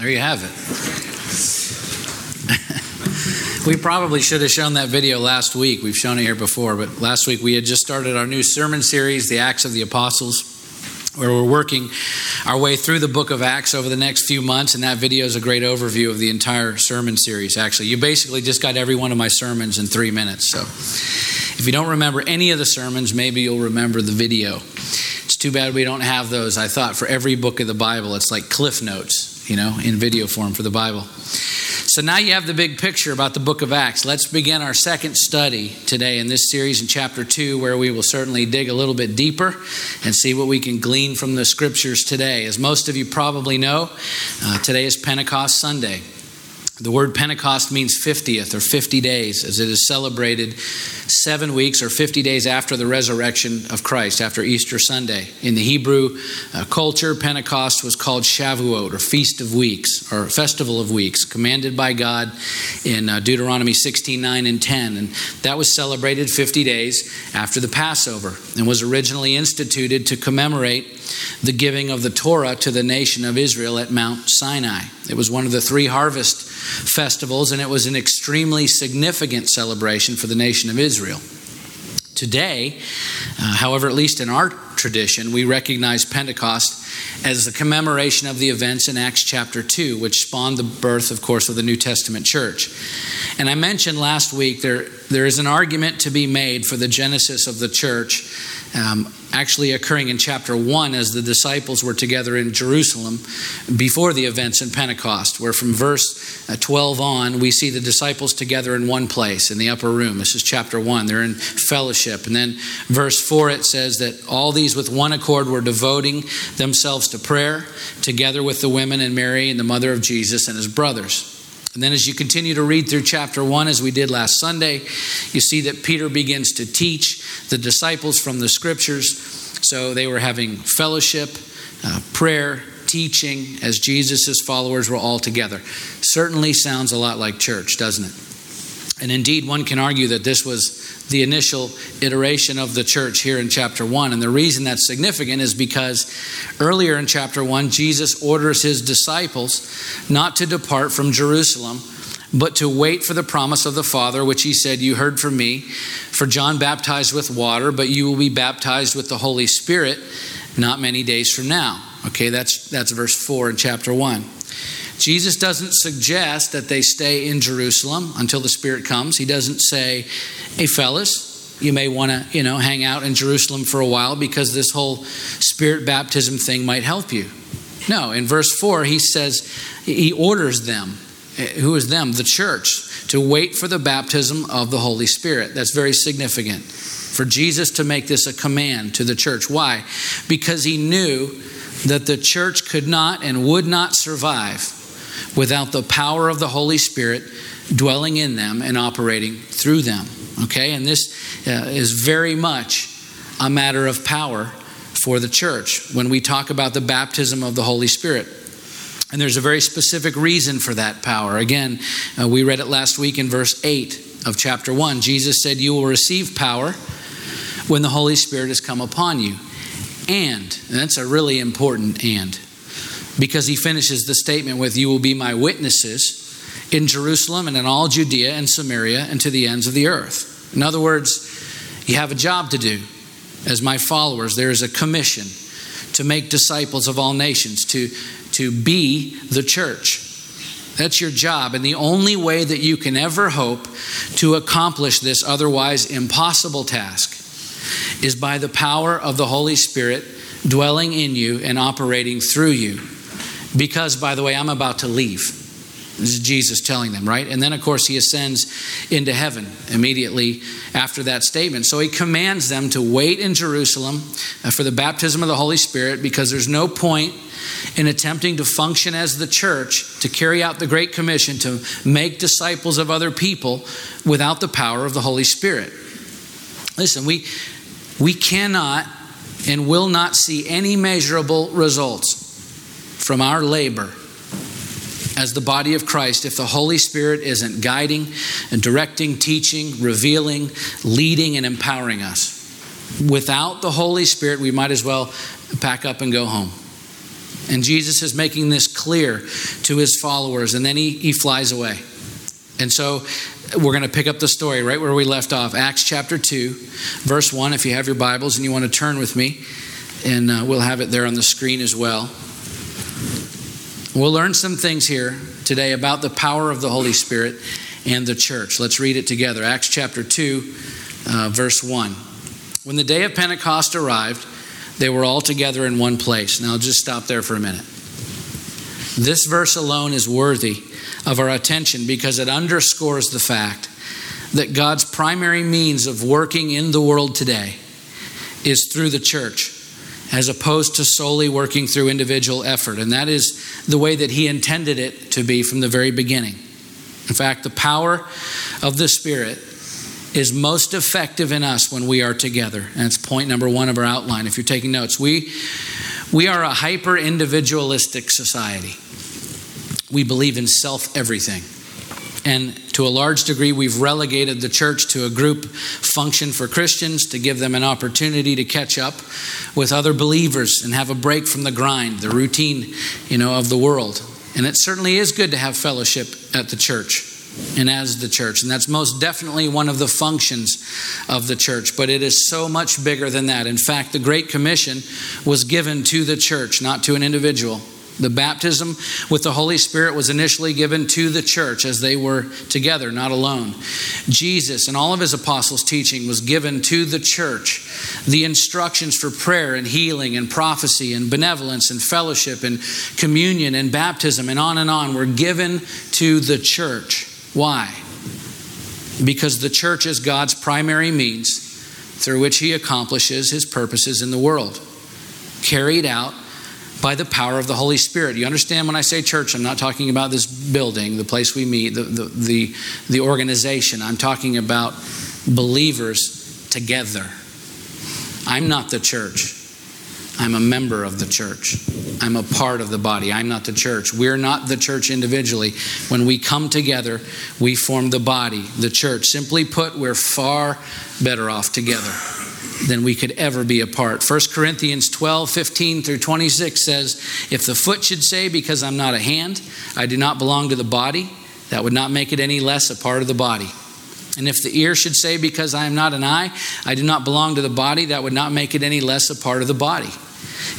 There you have it. we probably should have shown that video last week. We've shown it here before, but last week we had just started our new sermon series, The Acts of the Apostles, where we're working our way through the book of Acts over the next few months, and that video is a great overview of the entire sermon series, actually. You basically just got every one of my sermons in three minutes. So if you don't remember any of the sermons, maybe you'll remember the video. It's too bad we don't have those. I thought for every book of the Bible, it's like cliff notes, you know, in video form for the Bible. So now you have the big picture about the book of Acts. Let's begin our second study today in this series in chapter 2, where we will certainly dig a little bit deeper and see what we can glean from the scriptures today. As most of you probably know, uh, today is Pentecost Sunday. The word Pentecost means 50th or 50 days, as it is celebrated seven weeks or 50 days after the resurrection of Christ, after Easter Sunday. In the Hebrew uh, culture, Pentecost was called Shavuot, or Feast of Weeks, or Festival of Weeks, commanded by God in uh, Deuteronomy 16 9 and 10. And that was celebrated 50 days after the Passover and was originally instituted to commemorate the giving of the Torah to the nation of Israel at Mount Sinai. It was one of the three harvest festivals, and it was an extremely significant celebration for the nation of Israel. Today, uh, however, at least in our tradition, we recognize Pentecost as a commemoration of the events in Acts chapter 2, which spawned the birth, of course, of the New Testament church. And I mentioned last week there, there is an argument to be made for the genesis of the church um, actually occurring in chapter 1 as the disciples were together in Jerusalem before the events in Pentecost, where from verse uh, 12 on, we see the disciples together in one place in the upper room. This is chapter 1. They're in fellowship. And then verse 4, it says that all these with one accord were devoting themselves to prayer together with the women and Mary and the mother of Jesus and his brothers. And then, as you continue to read through chapter 1, as we did last Sunday, you see that Peter begins to teach the disciples from the scriptures. So they were having fellowship, uh, prayer, teaching as Jesus' followers were all together. Certainly sounds a lot like church, doesn't it? And indeed, one can argue that this was the initial iteration of the church here in chapter 1. And the reason that's significant is because earlier in chapter 1, Jesus orders his disciples not to depart from Jerusalem, but to wait for the promise of the Father, which he said, You heard from me. For John baptized with water, but you will be baptized with the Holy Spirit not many days from now. Okay, that's, that's verse 4 in chapter 1. Jesus doesn't suggest that they stay in Jerusalem until the Spirit comes. He doesn't say, hey, fellas, you may want to, you know, hang out in Jerusalem for a while because this whole Spirit baptism thing might help you. No, in verse 4, he says, he orders them. Eh, who is them? The church, to wait for the baptism of the Holy Spirit. That's very significant for Jesus to make this a command to the church. Why? Because he knew that the church could not and would not survive without the power of the Holy Spirit dwelling in them and operating through them. Okay, and this uh, is very much a matter of power for the church when we talk about the baptism of the Holy Spirit. And there's a very specific reason for that power. Again, uh, we read it last week in verse 8 of chapter 1. Jesus said, You will receive power when the Holy Spirit has come upon you. And, and that's a really important and because he finishes the statement with, You will be my witnesses in Jerusalem and in all Judea and Samaria and to the ends of the earth. In other words, you have a job to do as my followers. There is a commission to make disciples of all nations, to, to be the church. That's your job. And the only way that you can ever hope to accomplish this otherwise impossible task is by the power of the Holy Spirit dwelling in you and operating through you. Because, by the way, I'm about to leave. This is Jesus telling them, right? And then, of course, he ascends into heaven immediately after that statement. So he commands them to wait in Jerusalem uh, for the baptism of the Holy Spirit because there's no point in attempting to function as the church to carry out the Great Commission to make disciples of other people without the power of the Holy Spirit. Listen, we, we cannot and will not see any measurable results from our labor as the body of Christ if the Holy Spirit isn't guiding and directing, teaching, revealing, leading, and empowering us. Without the Holy Spirit, we might as well pack up and go home. And Jesus is making this clear to his followers, and then he, he flies away. And so we're going to pick up the story right where we left off Acts chapter 2, verse 1. If you have your Bibles and you want to turn with me, and uh, we'll have it there on the screen as well. We'll learn some things here today about the power of the Holy Spirit and the church. Let's read it together. Acts chapter 2, uh, verse 1. When the day of Pentecost arrived, they were all together in one place. Now, I'll just stop there for a minute. This verse alone is worthy of our attention because it underscores the fact that God's primary means of working in the world today is through the church as opposed to solely working through individual effort. And that is the way that He intended it to be from the very beginning. In fact, the power of the Spirit is most effective in us when we are together. And it's point number one of our outline. If you're taking notes, we, we are a hyper individualistic society. We believe in self everything. And to a large degree, we've relegated the church to a group function for Christians to give them an opportunity to catch up with other believers and have a break from the grind, the routine, you know, of the world. And it certainly is good to have fellowship at the church and as the church. And that's most definitely one of the functions of the church. But it is so much bigger than that. In fact, the Great Commission was given to the church, not to an individual. The baptism with the Holy Spirit was initially given to the church as they were together, not alone. Jesus and all of his apostles' teaching was given to the church. The instructions for prayer and healing and prophecy and benevolence and fellowship and communion and baptism and on and on were given to the church. Why? Because the church is God's primary means through which he accomplishes his purposes in the world, carried out by the power of the Holy Spirit. You understand when I say church, I'm not talking about this building, the place we meet, the, the, the, the organization. I'm talking about believers together. I'm not the church. I'm a member of the church. I'm a part of the body. I'm not the church. We're not the church individually. When we come together, we form the body, the church. Simply put, we're far better off together than we could ever be apart. 1 Corinthians 12, 15 through 26 says, If the foot should say, Because I'm not a hand, I do not belong to the body, that would not make it any less a part of the body. And if the ear should say, Because I am not an eye, I do not belong to the body, that would not make it any less a part of the body.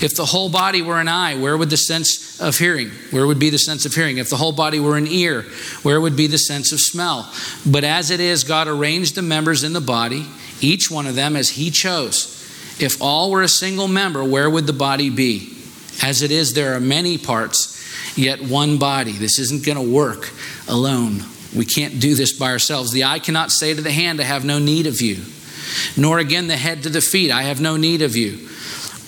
If the whole body were an eye, where would the sense of hearing? Where would be the sense of hearing? If the whole body were an ear, where would be the sense of smell? But as it is, God arranged the members in the body each one of them as he chose. If all were a single member, where would the body be? As it is, there are many parts, yet one body. This isn't going to work alone. We can't do this by ourselves. The eye cannot say to the hand, I have no need of you, nor again the head to the feet, I have no need of you.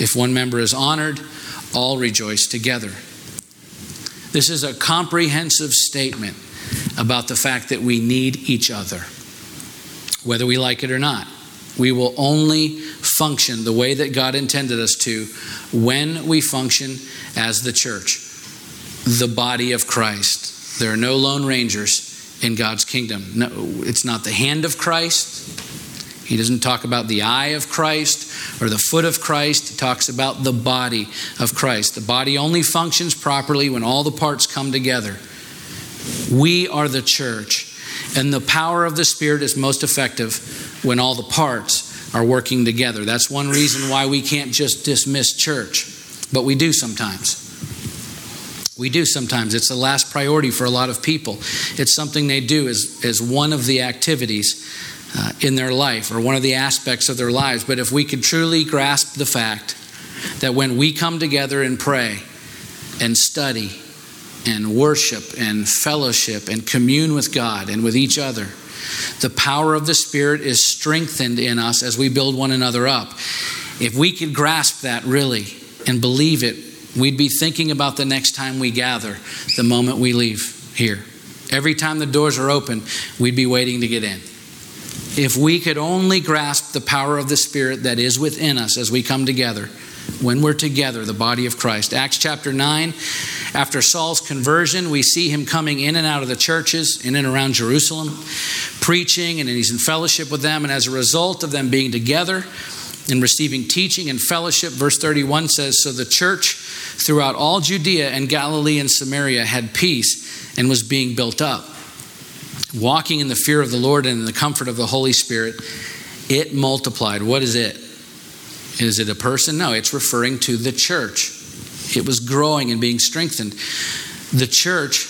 If one member is honored, all rejoice together. This is a comprehensive statement about the fact that we need each other, whether we like it or not. We will only function the way that God intended us to when we function as the church, the body of Christ. There are no lone rangers in God's kingdom. No, it's not the hand of Christ. He doesn't talk about the eye of Christ or the foot of Christ. He talks about the body of Christ. The body only functions properly when all the parts come together. We are the church, and the power of the Spirit is most effective when all the parts are working together. That's one reason why we can't just dismiss church, but we do sometimes. We do sometimes. It's the last priority for a lot of people. It's something they do as, as one of the activities uh, in their life or one of the aspects of their lives. But if we could truly grasp the fact that when we come together and pray and study and worship and fellowship and commune with God and with each other, the power of the Spirit is strengthened in us as we build one another up. If we could grasp that really and believe it we'd be thinking about the next time we gather, the moment we leave here. Every time the doors are open, we'd be waiting to get in. If we could only grasp the power of the Spirit that is within us as we come together, when we're together, the body of Christ. Acts chapter 9, after Saul's conversion, we see him coming in and out of the churches in and around Jerusalem, preaching, and he's in fellowship with them. And as a result of them being together and receiving teaching and fellowship, verse 31 says So the church throughout all Judea and Galilee and Samaria had peace and was being built up. Walking in the fear of the Lord and in the comfort of the Holy Spirit, it multiplied. What is it? Is it a person? No, it's referring to the church. It was growing and being strengthened. The church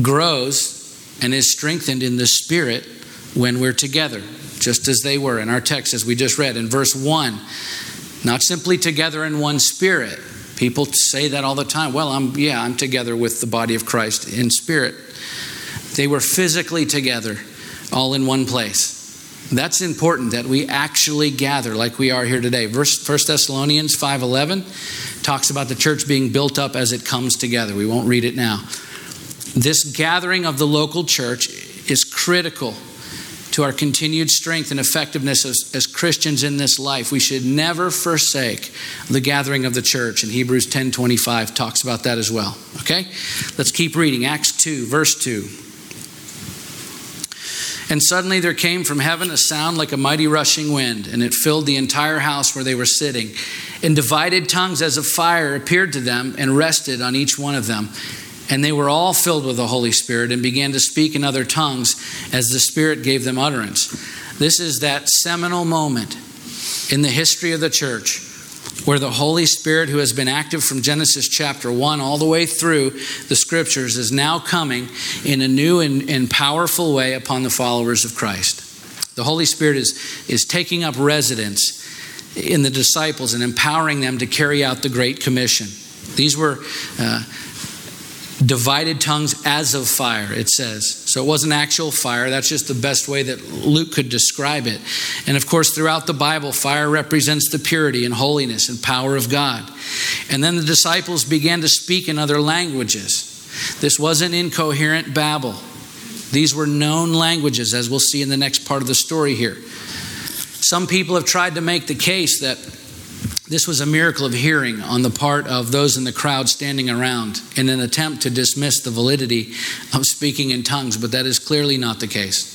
grows and is strengthened in the Spirit when we're together, just as they were in our text, as we just read in verse 1. Not simply together in one spirit. People say that all the time. Well, I'm yeah, I'm together with the body of Christ in spirit. They were physically together, all in one place. That's important that we actually gather like we are here today. 1 Thessalonians 5:11 talks about the church being built up as it comes together. We won't read it now. This gathering of the local church is critical to our continued strength and effectiveness as, as, Christians in this life. We should never forsake the gathering of the church. And Hebrews 10 25 talks about that as well. Okay? Let's keep reading. Acts 2, verse 2. And suddenly there came from heaven a sound like a mighty rushing wind, and it filled the entire house where they were sitting. And divided tongues as of fire appeared to them and rested on each one of them. And they were all filled with the Holy Spirit and began to speak in other tongues as the Spirit gave them utterance. This is that seminal moment in the history of the church where the Holy Spirit, who has been active from Genesis chapter 1 all the way through the scriptures, is now coming in a new and, and powerful way upon the followers of Christ. The Holy Spirit is, is taking up residence in the disciples and empowering them to carry out the Great Commission. These were uh, divided tongues as of fire, it says. So it wasn't actual fire. That's just the best way that Luke could describe it. And of course, throughout the Bible, fire represents the purity and holiness and power of God. And then the disciples began to speak in other languages. This wasn't incoherent babble, these were known languages, as we'll see in the next part of the story here. Some people have tried to make the case that this was a miracle of hearing on the part of those in the crowd standing around in an attempt to dismiss the validity of speaking in tongues, but that is clearly not the case.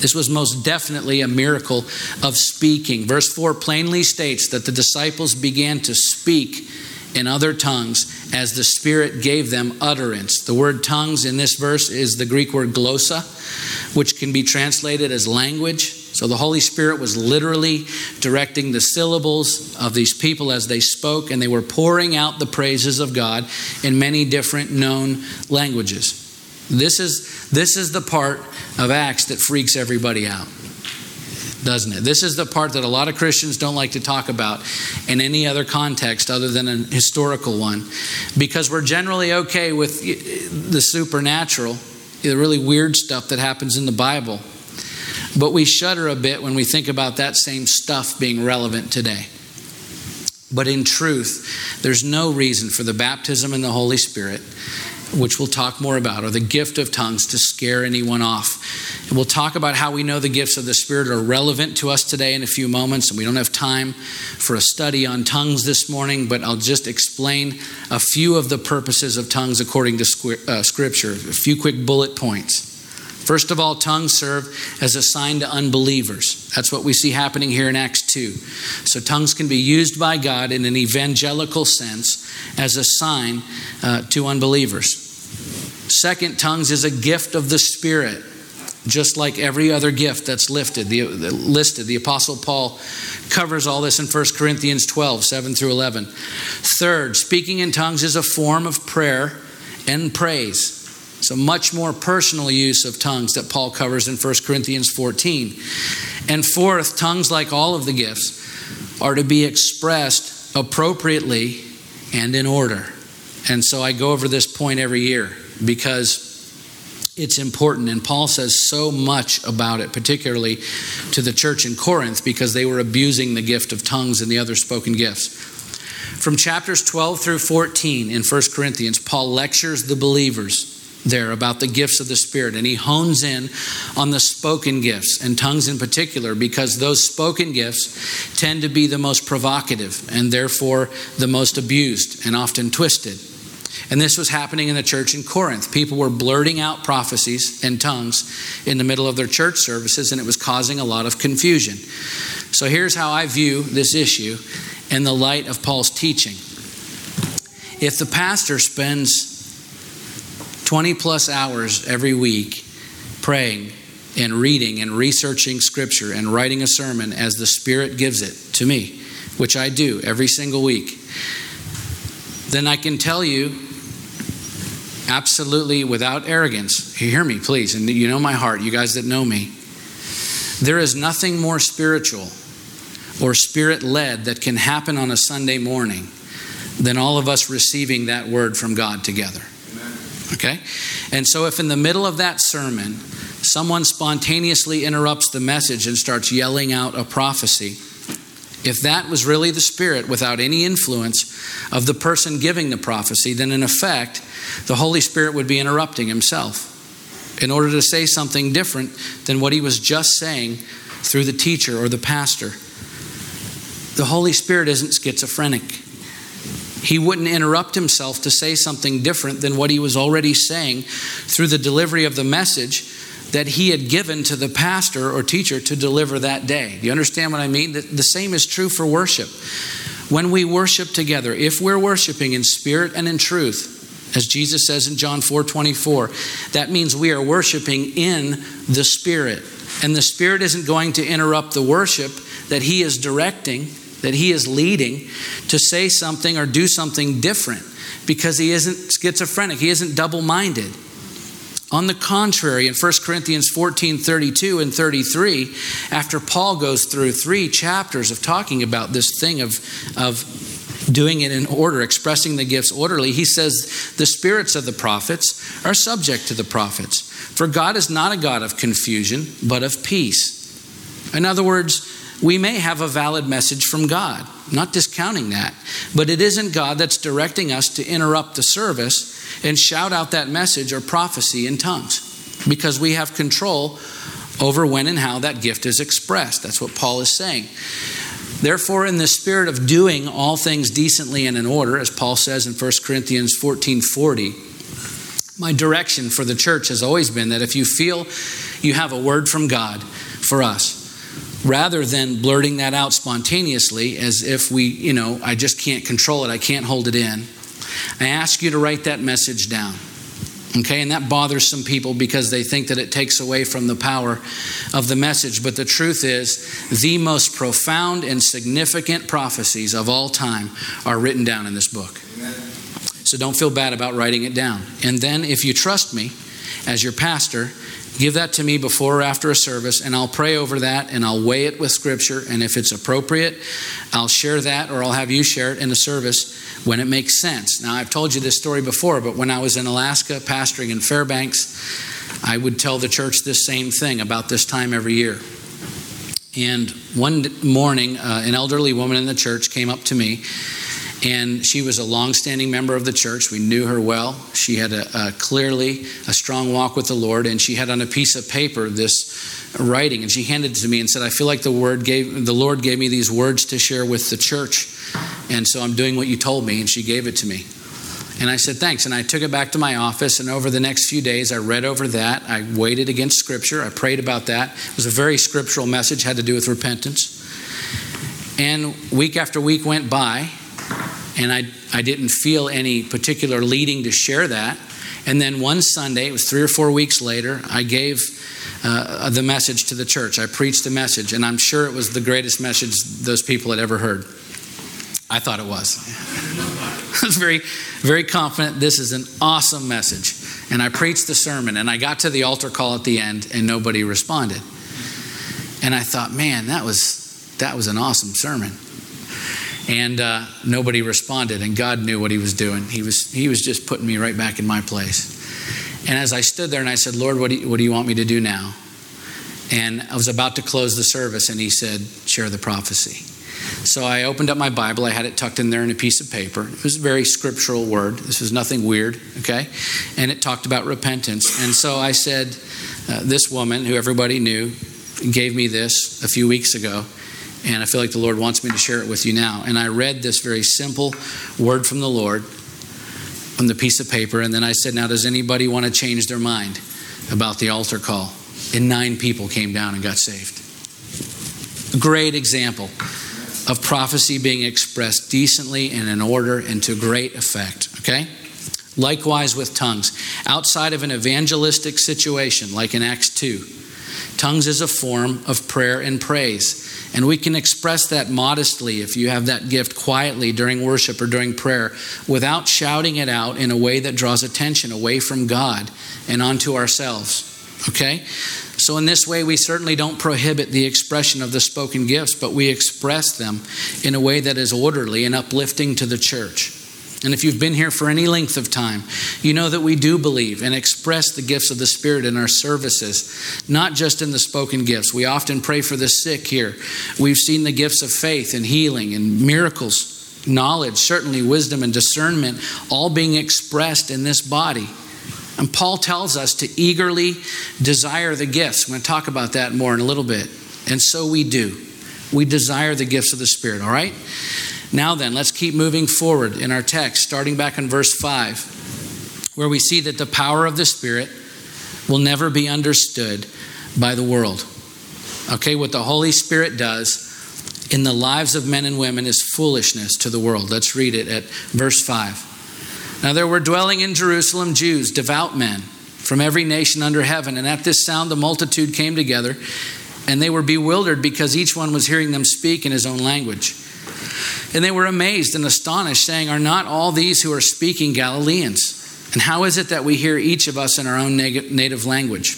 This was most definitely a miracle of speaking. Verse 4 plainly states that the disciples began to speak in other tongues as the Spirit gave them utterance. The word tongues in this verse is the Greek word glossa, which can be translated as language. So the Holy Spirit was literally directing the syllables of these people as they spoke, and they were pouring out the praises of God in many different known languages. This is, this is the part of Acts that freaks everybody out, doesn't it? This is the part that a lot of Christians don't like to talk about in any other context other than a historical one, because we're generally okay with the supernatural, the really weird stuff that happens in the Bible. But we shudder a bit when we think about that same stuff being relevant today. But in truth, there's no reason for the baptism in the Holy Spirit, which we'll talk more about, or the gift of tongues to scare anyone off. And we'll talk about how we know the gifts of the Spirit are relevant to us today in a few moments, and we don't have time for a study on tongues this morning, but I'll just explain a few of the purposes of tongues according to uh, Scripture, a few quick bullet points. First of all, tongues serve as a sign to unbelievers. That's what we see happening here in Acts 2. So, tongues can be used by God in an evangelical sense as a sign uh, to unbelievers. Second, tongues is a gift of the Spirit, just like every other gift that's lifted, the, the, listed. The Apostle Paul covers all this in 1 Corinthians 12, 7 through 11. Third, speaking in tongues is a form of prayer and praise. So, much more personal use of tongues that Paul covers in 1 Corinthians 14. And fourth, tongues, like all of the gifts, are to be expressed appropriately and in order. And so I go over this point every year because it's important. And Paul says so much about it, particularly to the church in Corinth, because they were abusing the gift of tongues and the other spoken gifts. From chapters 12 through 14 in 1 Corinthians, Paul lectures the believers there about the gifts of the Spirit, and he hones in on the spoken gifts and tongues in particular, because those spoken gifts tend to be the most provocative and therefore the most abused and often twisted. And this was happening in the church in Corinth. People were blurting out prophecies and tongues in the middle of their church services, and it was causing a lot of confusion. So here's how I view this issue in the light of Paul's teaching. If the pastor spends 20 plus hours every week praying and reading and researching scripture and writing a sermon as the Spirit gives it to me, which I do every single week, then I can tell you absolutely without arrogance, hear me please, and you know my heart, you guys that know me, there is nothing more spiritual or spirit led that can happen on a Sunday morning than all of us receiving that word from God together. Okay? And so, if in the middle of that sermon, someone spontaneously interrupts the message and starts yelling out a prophecy, if that was really the Spirit without any influence of the person giving the prophecy, then in effect, the Holy Spirit would be interrupting himself in order to say something different than what he was just saying through the teacher or the pastor. The Holy Spirit isn't schizophrenic. He wouldn't interrupt himself to say something different than what he was already saying through the delivery of the message that he had given to the pastor or teacher to deliver that day. Do you understand what I mean? The same is true for worship. When we worship together, if we're worshiping in spirit and in truth, as Jesus says in John 4 24, that means we are worshiping in the Spirit. And the Spirit isn't going to interrupt the worship that He is directing that he is leading to say something or do something different because he isn't schizophrenic, he isn't double minded. On the contrary, in 1 Corinthians 14 32 and 33, after Paul goes through three chapters of talking about this thing of, of doing it in order, expressing the gifts orderly, he says, The spirits of the prophets are subject to the prophets. For God is not a God of confusion, but of peace. In other words, we may have a valid message from God, not discounting that, but it isn't God that's directing us to interrupt the service and shout out that message or prophecy in tongues because we have control over when and how that gift is expressed. That's what Paul is saying. Therefore, in the spirit of doing all things decently and in order, as Paul says in 1 Corinthians 14 40, my direction for the church has always been that if you feel you have a word from God for us, rather than blurting that out spontaneously as if we, you know, I just can't control it, I can't hold it in. I ask you to write that message down. Okay, and that bothers some people because they think that it takes away from the power of the message. But the truth is, the most profound and significant prophecies of all time are written down in this book. Amen. So don't feel bad about writing it down. And then, if you trust me as your pastor, give that to me before or after a service, and I'll pray over that and I'll weigh it with Scripture. And if it's appropriate, I'll share that or I'll have you share it in the service when it makes sense. Now, I've told you this story before, but when I was in Alaska pastoring in Fairbanks, I would tell the church this same thing about this time every year. And one morning, uh, an elderly woman in the church came up to me and she was a long-standing member of the church. We knew her well. She had a, a, clearly a strong walk with the Lord, and she had on a piece of paper this writing, and she handed it to me and said, "I feel like the word gave the Lord gave me these words to share with the church, and so I'm doing what you told me." And she gave it to me. And I said, thanks. And I took it back to my office. And over the next few days, I read over that. I weighed it against Scripture. I prayed about that. It was a very scriptural message, had to do with repentance. And week after week went by, and I, I didn't feel any particular leading to share that. And then one Sunday, it was three or four weeks later, I gave uh, the message to the church. I preached the message, and I'm sure it was the greatest message those people had ever heard. I thought it was. I was very, very confident this is an awesome message. And I preached the sermon, and I got to the altar call at the end, and nobody responded. And I thought, man, that was, that was an awesome sermon and uh, nobody responded and god knew what he was doing he was he was just putting me right back in my place and as i stood there and i said lord what do you, what do you want me to do now and i was about to close the service and he said share the prophecy So I opened up my Bible. I had it tucked in there in a piece of paper. It was a very scriptural word. This was nothing weird, okay? And it talked about repentance. And so I said, uh, This woman, who everybody knew, gave me this a few weeks ago. And I feel like the Lord wants me to share it with you now. And I read this very simple word from the Lord on the piece of paper. And then I said, Now, does anybody want to change their mind about the altar call? And nine people came down and got saved. A great example of prophecy being expressed decently and in order and to great effect. Okay? Likewise with tongues. Outside of an evangelistic situation, like in Acts 2, tongues is a form of prayer and praise. And we can express that modestly if you have that gift quietly during worship or during prayer without shouting it out in a way that draws attention away from God and onto ourselves. Okay? So, in this way, we certainly don't prohibit the expression of the spoken gifts, but we express them in a way that is orderly and uplifting to the church. And if you've been here for any length of time, you know that we do believe and express the gifts of the Spirit in our services, not just in the spoken gifts. We often pray for the sick here. We've seen the gifts of faith and healing and miracles, knowledge, certainly wisdom and discernment, all being expressed in this body. And Paul tells us to eagerly desire the gifts. I'm going to talk about that more in a little bit. And so we do. We desire the gifts of the Spirit, all right? Now then, let's keep moving forward in our text, starting back in verse 5, where we see that the power of the Spirit will never be understood by the world. Okay, what the Holy Spirit does in the lives of men and women is foolishness to the world. Let's read it at verse 5. Now there were dwelling in Jerusalem Jews, devout men from every nation under heaven, and at this sound the multitude came together, and they were bewildered because each one was hearing them speak in his own language. And they were amazed and astonished, saying, Are not all these who are speaking Galileans? And how is it that we hear each of us in our own native language?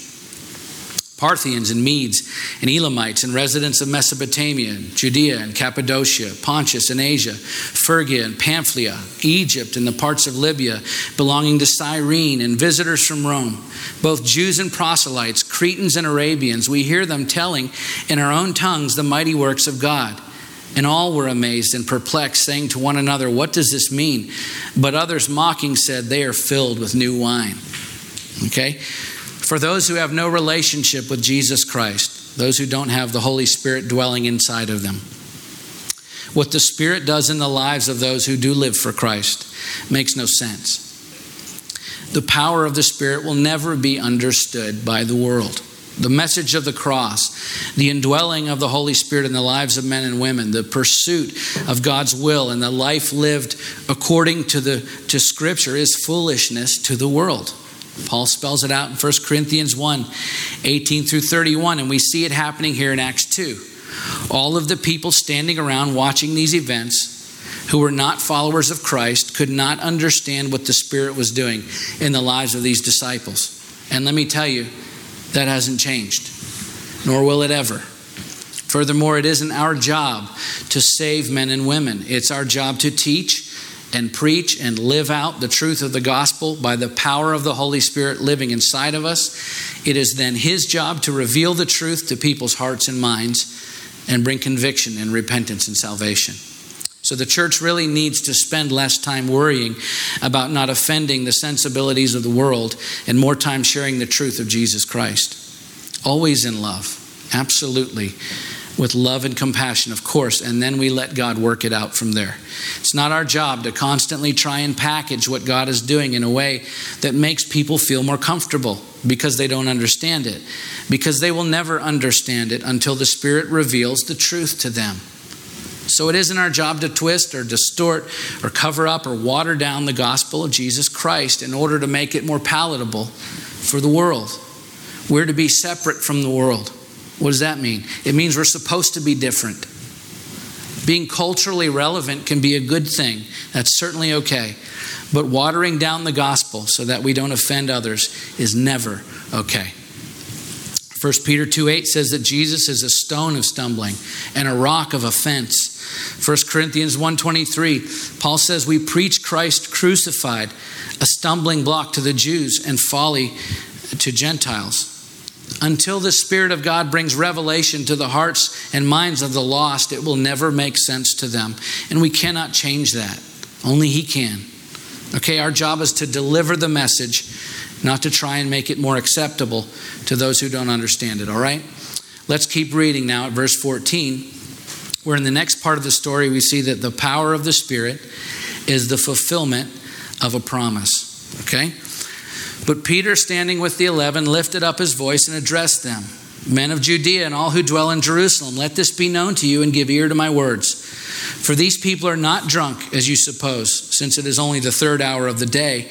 Parthians and Medes and Elamites and residents of Mesopotamia, and Judea and Cappadocia, Pontus and Asia, Phrygia and Pamphylia, Egypt and the parts of Libya belonging to Cyrene, and visitors from Rome, both Jews and proselytes, Cretans and Arabians, we hear them telling in our own tongues the mighty works of God. And all were amazed and perplexed, saying to one another, What does this mean? But others mocking said, They are filled with new wine. Okay? For those who have no relationship with Jesus Christ, those who don't have the Holy Spirit dwelling inside of them, what the Spirit does in the lives of those who do live for Christ makes no sense. The power of the Spirit will never be understood by the world the message of the cross, the indwelling of the Holy Spirit in the lives of men and women, the pursuit of God's will, and the life lived according to, the, to Scripture is foolishness to the world. Paul spells it out in 1 Corinthians 1 18 through 31, and we see it happening here in Acts 2. All of the people standing around watching these events who were not followers of Christ could not understand what the Spirit was doing in the lives of these disciples. And let me tell you, that hasn't changed, nor will it ever. Furthermore, it isn't our job to save men and women. It's our job to teach and preach and live out the truth of the gospel by the power of the Holy Spirit living inside of us. It is then His job to reveal the truth to people's hearts and minds and bring conviction and repentance and salvation. So the church really needs to spend less time worrying about not offending the sensibilities of the world and more time sharing the truth of Jesus Christ. Always in love, absolutely. With love and compassion, of course, and then we let God work it out from there. It's not our job to constantly try and package what God is doing in a way that makes people feel more comfortable because they don't understand it, because they will never understand it until the Spirit reveals the truth to them. So it isn't our job to twist or distort or cover up or water down the gospel of Jesus Christ in order to make it more palatable for the world. We're to be separate from the world. What does that mean? It means we're supposed to be different. Being culturally relevant can be a good thing. That's certainly okay. But watering down the gospel so that we don't offend others is never okay. 1 Peter 2 8 says that Jesus is a stone of stumbling and a rock of offense 1 Corinthians 1:23, Paul says we preach Christ crucified, a stumbling block to the Jews and folly to Gentiles. Until the Spirit of God brings revelation to the hearts and minds of the lost, it will never make sense to them. And we cannot change that. Only He can. Okay, our job is to deliver the message, not to try and make it more acceptable to those who don't understand it, all right? Let's keep reading now at verse 14, where in the next part of the story we see that the power of the Spirit is the fulfillment of a promise, okay? But Peter, standing with the eleven, lifted up his voice and addressed them Men of Judea and all who dwell in Jerusalem, let this be known to you and give ear to my words. For these people are not drunk, as you suppose, since it is only the third hour of the day,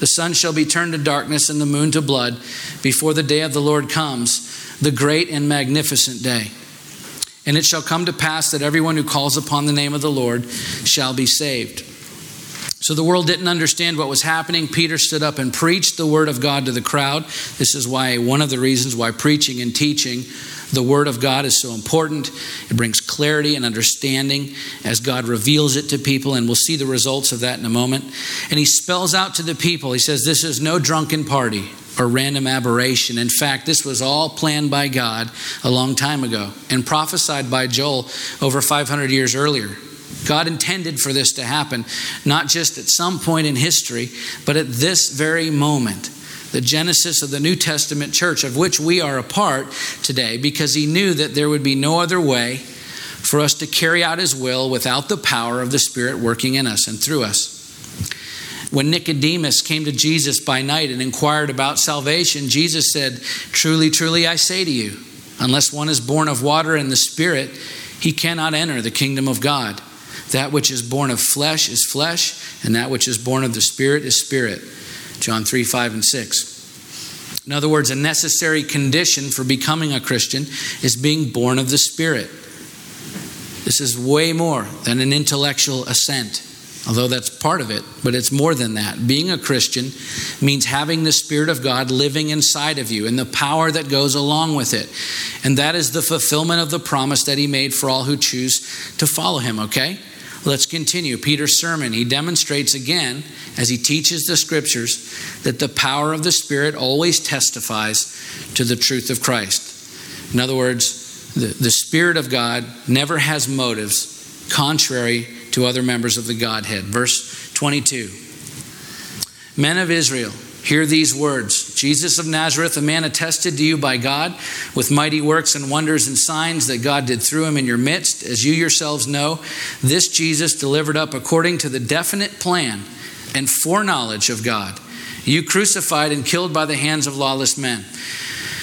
The sun shall be turned to darkness, and the moon to blood, before the day of the Lord comes, the great and magnificent day. And it shall come to pass that everyone who calls upon the name of the Lord shall be saved. So the world didn't understand what was happening. Peter stood up and preached the word of God to the crowd. This is why one of the reasons why preaching and teaching the word of God is so important. It brings clarity and understanding as God reveals it to people, and we'll see the results of that in a moment. And he spells out to the people, he says, This is no drunken party or random aberration. In fact, this was all planned by God a long time ago and prophesied by Joel over 500 years earlier. God intended for this to happen, not just at some point in history, but at this very moment. The genesis of the New Testament church, of which we are a part today, because he knew that there would be no other way for us to carry out his will without the power of the Spirit working in us and through us. When Nicodemus came to Jesus by night and inquired about salvation, Jesus said, Truly, truly, I say to you, unless one is born of water and the Spirit, he cannot enter the kingdom of God. That which is born of flesh is flesh, and that which is born of the Spirit is spirit. John 3 5 and 6. In other words, a necessary condition for becoming a Christian is being born of the Spirit. This is way more than an intellectual assent although that's part of it, but it's more than that. Being a Christian means having the Spirit of God living inside of you and the power that goes along with it. And that is the fulfillment of the promise that He made for all who choose to follow Him, okay? Let's continue. Peter's sermon, he demonstrates again, as he teaches the scriptures, that the power of the Spirit always testifies to the truth of Christ. In other words, the, the Spirit of God never has motives contrary to other members of the Godhead. Verse 22 Men of Israel, hear these words Jesus of Nazareth, a man attested to you by God with mighty works and wonders and signs that God did through him in your midst, as you yourselves know. This Jesus delivered up according to the definite plan and foreknowledge of God. You crucified and killed by the hands of lawless men.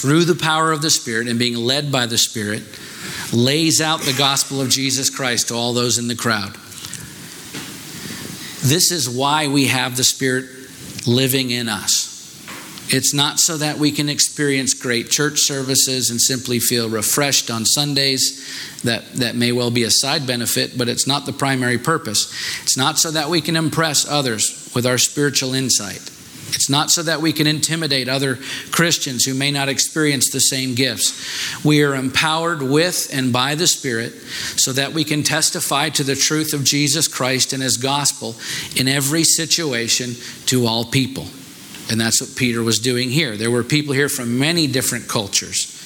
through the power of the Spirit and being led by the Spirit, lays out the gospel of Jesus Christ to all those in the crowd. This is why we have the Spirit living in us. It's not so that we can experience great church services and simply feel refreshed on Sundays. That, that may well be a side benefit, but it's not the primary purpose. It's not so that we can impress others with our spiritual insight. It's not so that we can intimidate other Christians who may not experience the same gifts. We are empowered with and by the Spirit so that we can testify to the truth of Jesus Christ and His gospel in every situation to all people. And that's what Peter was doing here. There were people here from many different cultures,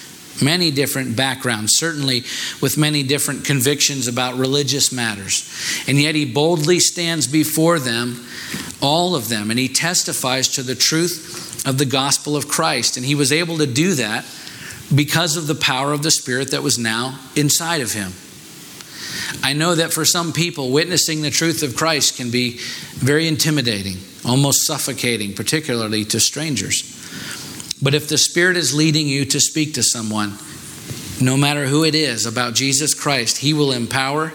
many different backgrounds, certainly with many different convictions about religious matters. And yet he boldly stands before them, all of them, and he testifies to the truth of the gospel of Christ. And he was able to do that because of the power of the Spirit that was now inside of him. I know that for some people, witnessing the truth of Christ can be very intimidating almost suffocating, particularly to strangers. But if the Spirit is leading you to speak to someone, no matter who it is, about Jesus Christ, He will empower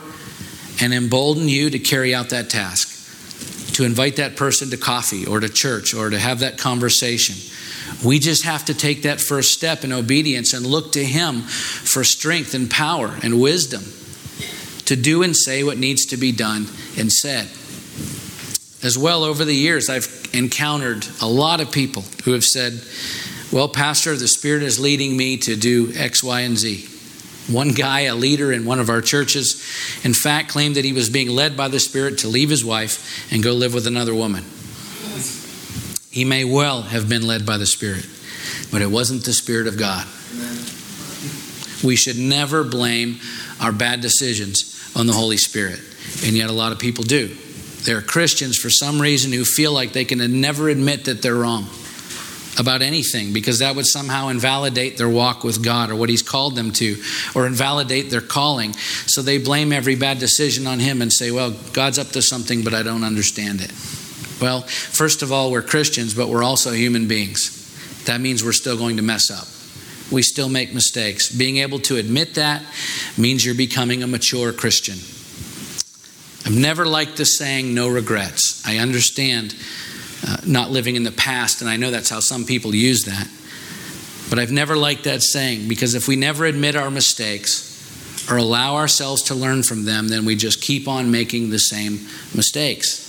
and embolden you to carry out that task, to invite that person to coffee or to church or to have that conversation. We just have to take that first step in obedience and look to Him for strength and power and wisdom to do and say what needs to be done and said. As well, over the years, I've encountered a lot of people who have said, Well, Pastor, the Spirit is leading me to do X, Y, and Z. One guy, a leader in one of our churches, in fact, claimed that he was being led by the Spirit to leave his wife and go live with another woman. He may well have been led by the Spirit, but it wasn't the Spirit of God. We should never blame our bad decisions on the Holy Spirit, and yet a lot of people do. There are Christians for some reason who feel like they can never admit that they're wrong about anything because that would somehow invalidate their walk with God or what He's called them to or invalidate their calling. So they blame every bad decision on Him and say, well, God's up to something, but I don't understand it. Well, first of all, we're Christians, but we're also human beings. That means we're still going to mess up. We still make mistakes. Being able to admit that means you're becoming a mature Christian. I've never liked the saying, no regrets. I understand uh, not living in the past, and I know that's how some people use that. But I've never liked that saying because if we never admit our mistakes or allow ourselves to learn from them, then we just keep on making the same mistakes.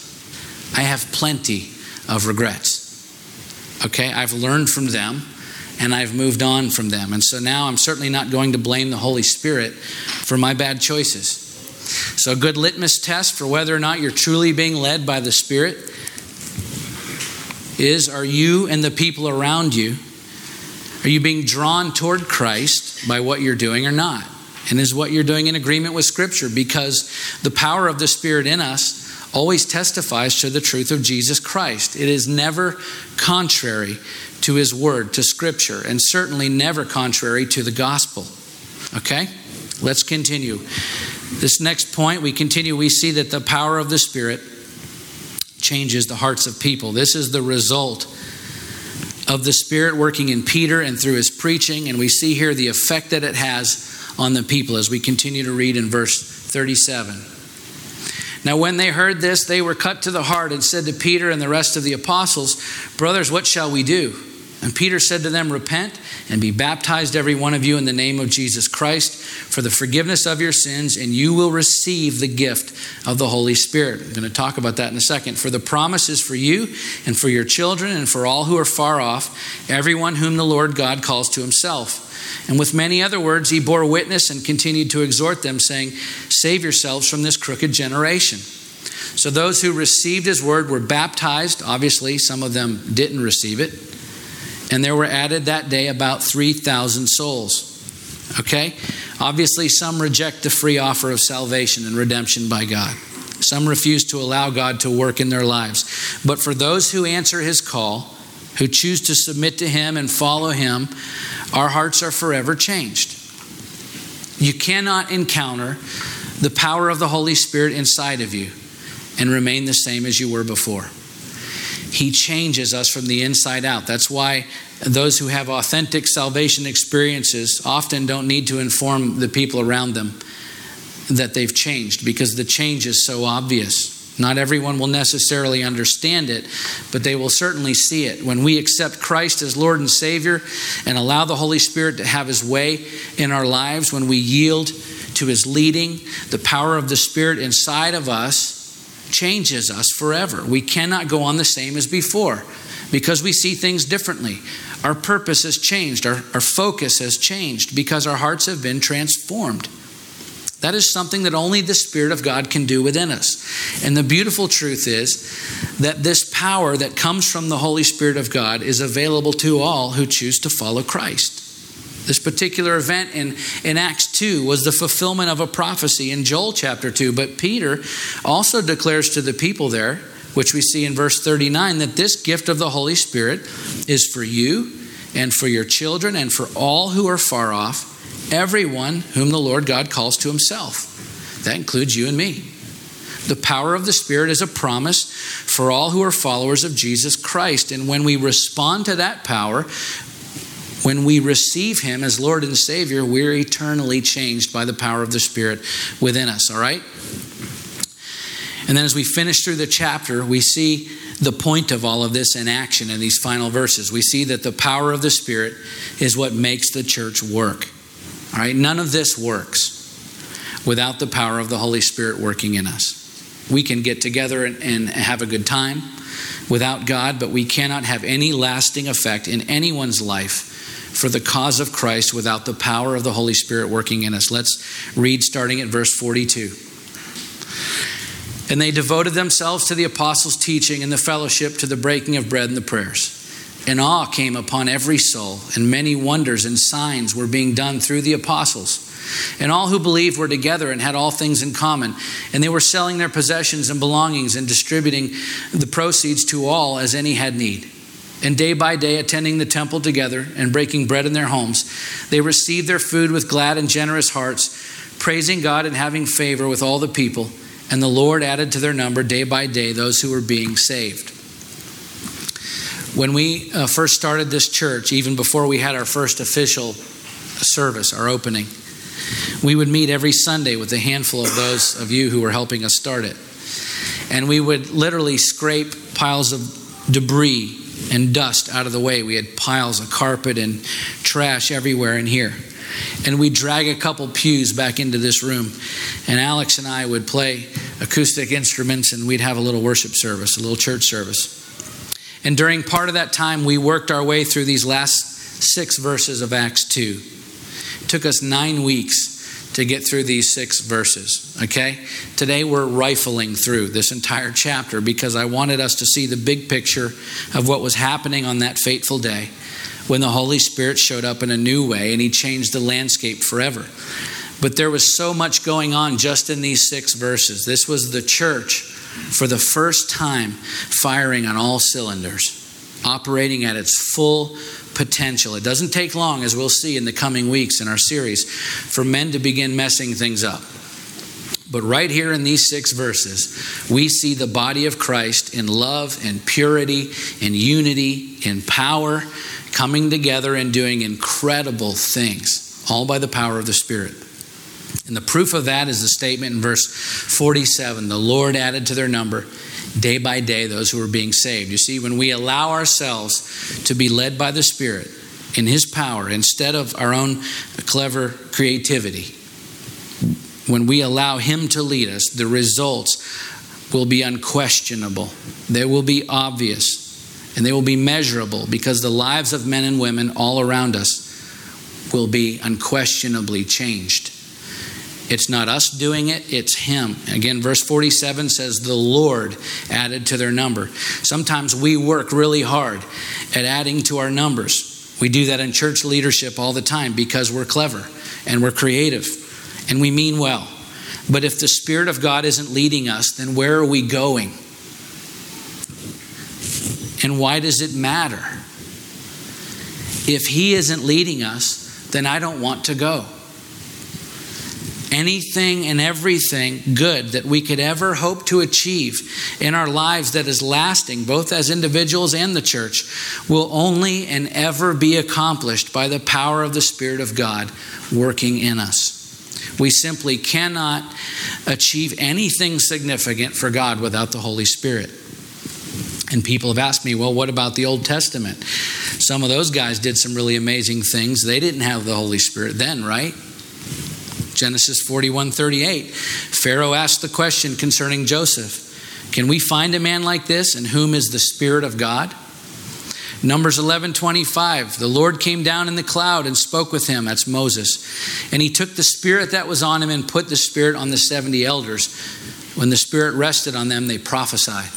I have plenty of regrets. Okay, I've learned from them and I've moved on from them. And so now I'm certainly not going to blame the Holy Spirit for my bad choices. So, a good litmus test for whether or not you're truly being led by the Spirit is are you and the people around you, are you being drawn toward Christ by what you're doing or not? And is what you're doing in agreement with Scripture? Because the power of the Spirit in us always testifies to the truth of Jesus Christ. It is never contrary to His Word, to Scripture, and certainly never contrary to the gospel. Okay? Let's continue. This next point, we continue, we see that the power of the Spirit changes the hearts of people. This is the result of the Spirit working in Peter and through his preaching, and we see here the effect that it has on the people as we continue to read in verse 37. Now, when they heard this, they were cut to the heart and said to Peter and the rest of the apostles, Brothers, what shall we do? And Peter said to them, Repent and be baptized, every one of you, in the name of Jesus Christ for the forgiveness of your sins, and you will receive the gift of the Holy Spirit. I'm going to talk about that in a second. For the promise is for you and for your children and for all who are far off, everyone whom the Lord God calls to himself. And with many other words, he bore witness and continued to exhort them, saying, Save yourselves from this crooked generation. So those who received his word were baptized. Obviously, some of them didn't receive it and there were added that day about 3,000 souls. Okay? Obviously, some reject the free offer of salvation and redemption by God. Some refuse to allow God to work in their lives. But for those who answer his call, who choose to submit to him and follow him, our hearts are forever changed. You cannot encounter the power of the Holy Spirit inside of you and remain the same as you were before. He changes us from the inside out. That's why those who have authentic salvation experiences often don't need to inform the people around them that they've changed because the change is so obvious. Not everyone will necessarily understand it, but they will certainly see it. When we accept Christ as Lord and Savior and allow the Holy Spirit to have His way in our lives, when we yield to His leading, the power of the Spirit inside of us changes us forever. We cannot go on the same as before because we see things differently. Our purpose has changed, our, our focus has changed because our hearts have been transformed. That is something that only the Spirit of God can do within us. And the beautiful truth is that this power that comes from the Holy Spirit of God is available to all who choose to follow Christ. This particular event in, in Acts 2 was the fulfillment of a prophecy in Joel chapter 2. But Peter also declares to the people there, which we see in verse 39, that this gift of the Holy Spirit is for you and for your children and for all who are far off everyone whom the Lord God calls to himself. That includes you and me. The power of the Spirit is a promise for all who are followers of Jesus Christ. And when we respond to that power, when we receive Him as Lord and Savior, we're eternally changed by the power of the Spirit within us, all right? And then as we finish through the chapter, we see the point of all of this in action in these final verses. We see that the power of the Spirit is what makes the church work. All right, none of this works without the power of the Holy Spirit working in us. We can get together and, and, have a good time without God, but we cannot have any lasting effect in anyone's life for the cause of Christ without the power of the Holy Spirit working in us. Let's read starting at verse 42. And they devoted themselves to the apostles' teaching and the fellowship, to the breaking of bread and the prayers and awe came upon every soul, and many wonders and signs were being done through the apostles. And all who believed were together and had all things in common. And they were selling their possessions and belongings and distributing the proceeds to all as any had need. And day by day, attending the temple together and breaking bread in their homes, they received their food with glad and generous hearts, praising God and having favor with all the people. And the Lord added to their number day by day those who were being saved. When we uh, first started this church, even before we had our first official service, our opening, we would meet every Sunday with a handful of those of you who were helping us start it. And we would literally scrape piles of debris and dust out of the way. We had piles of carpet and trash everywhere in here. And we'd drag a couple pews back into this room. And Alex and I would play acoustic instruments and we'd have a little worship service, a little church service. And during part of that time, we worked our way through these last six verses of Acts 2. It took us nine weeks to get through these six verses, okay? Today we're rifling through this entire chapter because I wanted us to see the big picture of what was happening on that fateful day when the Holy Spirit showed up in a new way and He changed the landscape forever. But there was so much going on just in these six verses. This was the church for the first time firing on all cylinders, operating at its full potential. It doesn't take long, as we'll see in the coming weeks in our series, for men to begin messing things up. But right here in these six verses, we see the body of Christ in love and purity and unity in power coming together and doing incredible things, all by the power of the Spirit. And the proof of that is the statement in verse 47 the Lord added to their number day by day those who are being saved. You see, when we allow ourselves to be led by the Spirit in His power instead of our own clever creativity, when we allow Him to lead us, the results will be unquestionable. They will be obvious and they will be measurable because the lives of men and women all around us will be unquestionably changed. It's not us doing it, it's Him. Again, verse 47 says, The Lord added to their number. Sometimes we work really hard at adding to our numbers. We do that in church leadership all the time because we're clever and we're creative and we mean well. But if the Spirit of God isn't leading us, then where are we going? And why does it matter? If He isn't leading us, then I don't want to go anything and everything good that we could ever hope to achieve in our lives that is lasting, both as individuals and the church, will only and ever be accomplished by the power of the Spirit of God working in us. We simply cannot achieve anything significant for God without the Holy Spirit. And people have asked me, well, what about the Old Testament? Some of those guys did some really amazing things. They didn't have the Holy Spirit then, right? Genesis 41 38. Pharaoh asked the question concerning Joseph Can we find a man like this in whom is the Spirit of God? Numbers 11 25. The Lord came down in the cloud and spoke with him. That's Moses. And he took the Spirit that was on him and put the Spirit on the 70 elders. When the Spirit rested on them, they prophesied.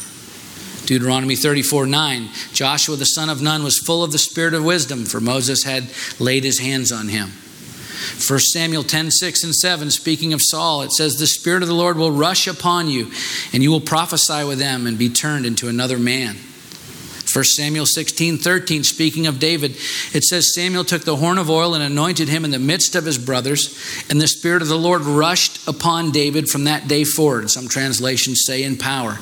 Deuteronomy 34 9. Joshua the son of Nun was full of the Spirit of wisdom, for Moses had laid his hands on him. 1 Samuel 10, 6 and 7, speaking of Saul, it says, The Spirit of the Lord will rush upon you, and you will prophesy with them and be turned into another man. 1 Samuel 16, 13, speaking of David, it says, Samuel took the horn of oil and anointed him in the midst of his brothers, and the Spirit of the Lord rushed upon David from that day forward. Some translations say in power.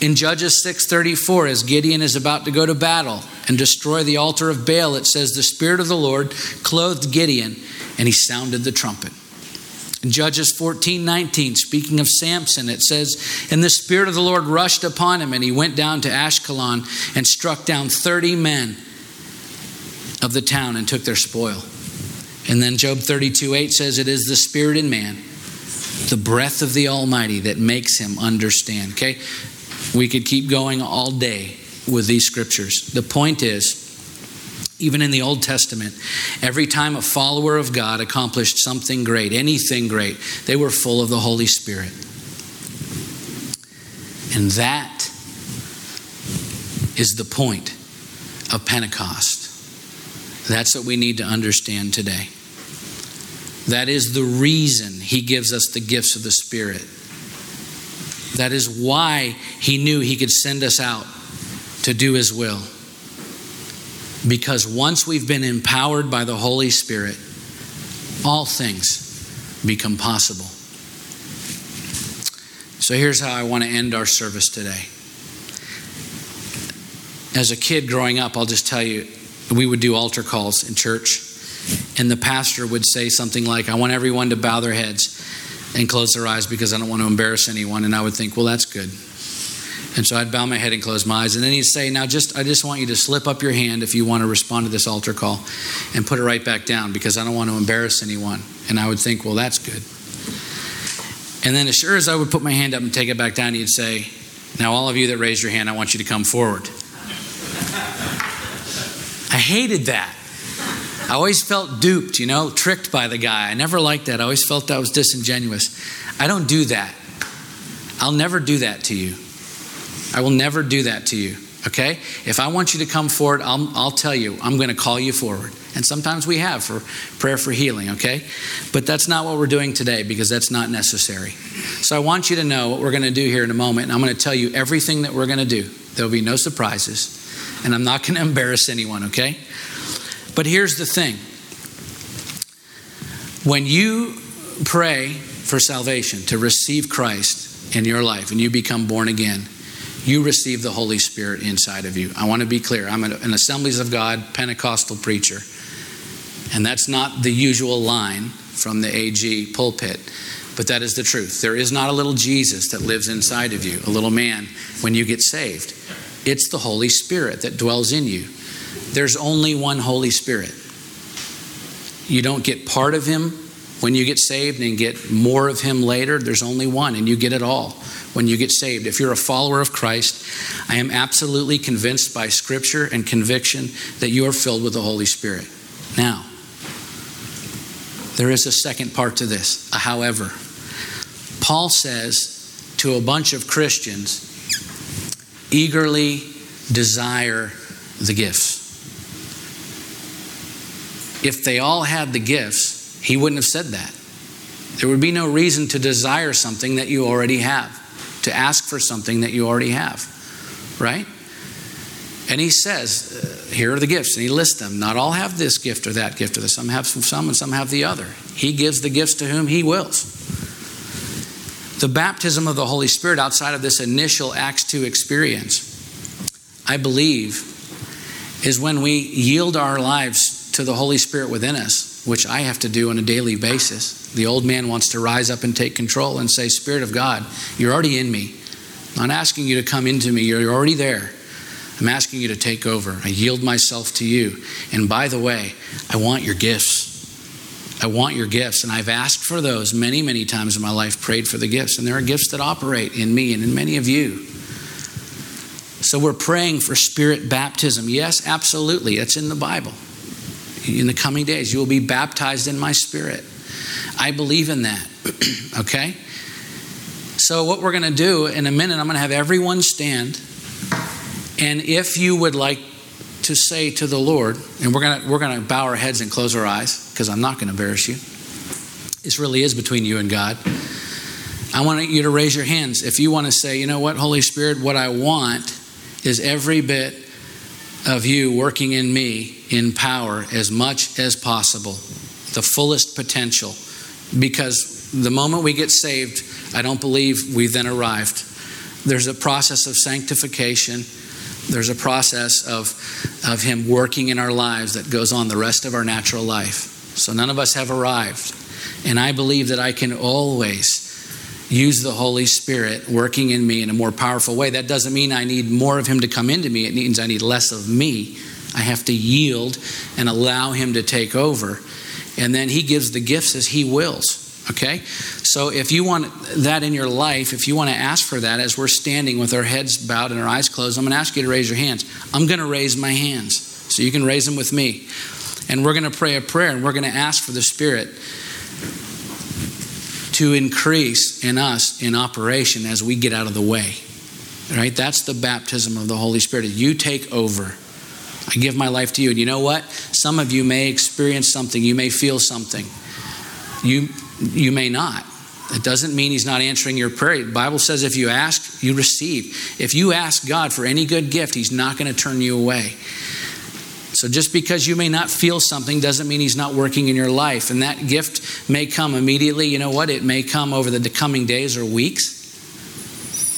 In Judges 6:34, as Gideon is about to go to battle and destroy the altar of Baal, it says, The Spirit of the Lord clothed Gideon and he sounded the trumpet. In Judges 14 19, speaking of Samson, it says, And the Spirit of the Lord rushed upon him, and he went down to Ashkelon and struck down 30 men of the town and took their spoil. And then Job 32 8 says, It is the Spirit in man, the breath of the Almighty that makes him understand. Okay? We could keep going all day with these scriptures. The point is, even in the Old Testament, every time a follower of God accomplished something great, anything great, they were full of the Holy Spirit. And that is the point of Pentecost. That's what we need to understand today. That is the reason he gives us the gifts of the Spirit. That is why he knew he could send us out to do his will. Because once we've been empowered by the Holy Spirit, all things become possible. So here's how I want to end our service today. As a kid growing up, I'll just tell you, we would do altar calls in church, and the pastor would say something like, I want everyone to bow their heads and close their eyes because I don't want to embarrass anyone. And I would think, well, that's good. And so I'd bow my head and close my eyes. And then he'd say, Now, just I just want you to slip up your hand if you want to respond to this altar call and put it right back down because I don't want to embarrass anyone. And I would think, Well, that's good. And then, as sure as I would put my hand up and take it back down, he'd say, Now, all of you that raised your hand, I want you to come forward. I hated that. I always felt duped, you know, tricked by the guy. I never liked that. I always felt that was disingenuous. I don't do that. I'll never do that to you. I will never do that to you. Okay? If I want you to come forward, I'll, I'll tell you, I'm going to call you forward. And sometimes we have for prayer for healing, okay? But that's not what we're doing today because that's not necessary. So I want you to know what we're going to do here in a moment. And I'm going to tell you everything that we're going to do. There'll be no surprises. And I'm not going to embarrass anyone, okay? But here's the thing when you pray for salvation, to receive Christ in your life, and you become born again, you receive the Holy Spirit inside of you. I want to be clear. I'm an Assemblies of God Pentecostal preacher. And that's not the usual line from the AG pulpit, but that is the truth. There is not a little Jesus that lives inside of you, a little man, when you get saved. It's the Holy Spirit that dwells in you. There's only one Holy Spirit. You don't get part of Him when you get saved and get more of Him later. There's only one, and you get it all when you get saved. If you're a follower of Christ, I am absolutely convinced by Scripture and conviction that you are filled with the Holy Spirit. Now, there is a second part to this, however. Paul says to a bunch of Christians, eagerly desire the gifts. If they all had the gifts, he wouldn't have said that. There would be no reason to desire something that you already have to ask for something that you already have, right? And he says, uh, here are the gifts, and he lists them. Not all have this gift or that gift or this. Some have some, and some have the other. He gives the gifts to whom he wills. The baptism of the Holy Spirit, outside of this initial Acts 2 experience, I believe, is when we yield our lives to the Holy Spirit within us, which I have to do on a daily basis The old man wants to rise up and take control and say, Spirit of God, you're already in me. I'm not asking you to come into me, you're already there. I'm asking you to take over. I yield myself to you. And by the way, I want your gifts. I want your gifts. And I've asked for those many, many times in my life, prayed for the gifts. And there are gifts that operate in me and in many of you. So we're praying for spirit baptism. Yes, absolutely. It's in the Bible. In the coming days, you will be baptized in my spirit. I believe in that. okay? So, what we're going to do in a minute, I'm going to have everyone stand. And if you would like to say to the Lord, and we're going to, we're to bow our heads and close our eyes because I'm not going to embarrass you. This really is between you and God. I want you to raise your hands. If you want to say, you know what, Holy Spirit, what I want is every bit of you working in me in power as much as possible, the fullest potential. Because the moment we get saved, I don't believe we've then arrived. There's a process of sanctification there's a process of, of Him working in our lives that goes on the rest of our natural life. So none of us have arrived. And I believe that I can always use the Holy Spirit working in me in a more powerful way. That doesn't mean I need more of Him to come into me, it means I need less of me. I have to yield and allow Him to take over. And then He gives the gifts as He wills. Okay? So if you want that in your life, if you want to ask for that as we're standing with our heads bowed and our eyes closed, I'm going to ask you to raise your hands. I'm going to raise my hands. So you can raise them with me. And we're going to pray a prayer and we're going to ask for the Spirit to increase in us in operation as we get out of the way. Right? That's the baptism of the Holy Spirit. You take over. I give my life to you. And you know what? Some of you may experience something, you may feel something. You you may not. It doesn't mean he's not answering your prayer. The Bible says if you ask, you receive. If you ask God for any good gift, he's not going to turn you away. So just because you may not feel something doesn't mean he's not working in your life. And that gift may come immediately. You know what? It may come over the coming days or weeks.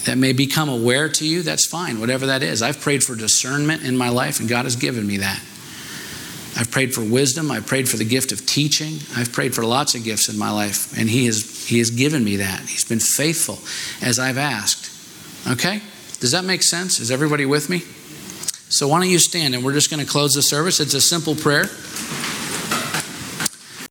That may become aware to you. That's fine, whatever that is. I've prayed for discernment in my life, and God has given me that. I've prayed for wisdom. I've prayed for the gift of teaching. I've prayed for lots of gifts in my life, and He has, he has given me that. He's been faithful as I've asked. Okay? Does that make sense? Is everybody with me? So, why don't you stand and we're just going to close the service? It's a simple prayer.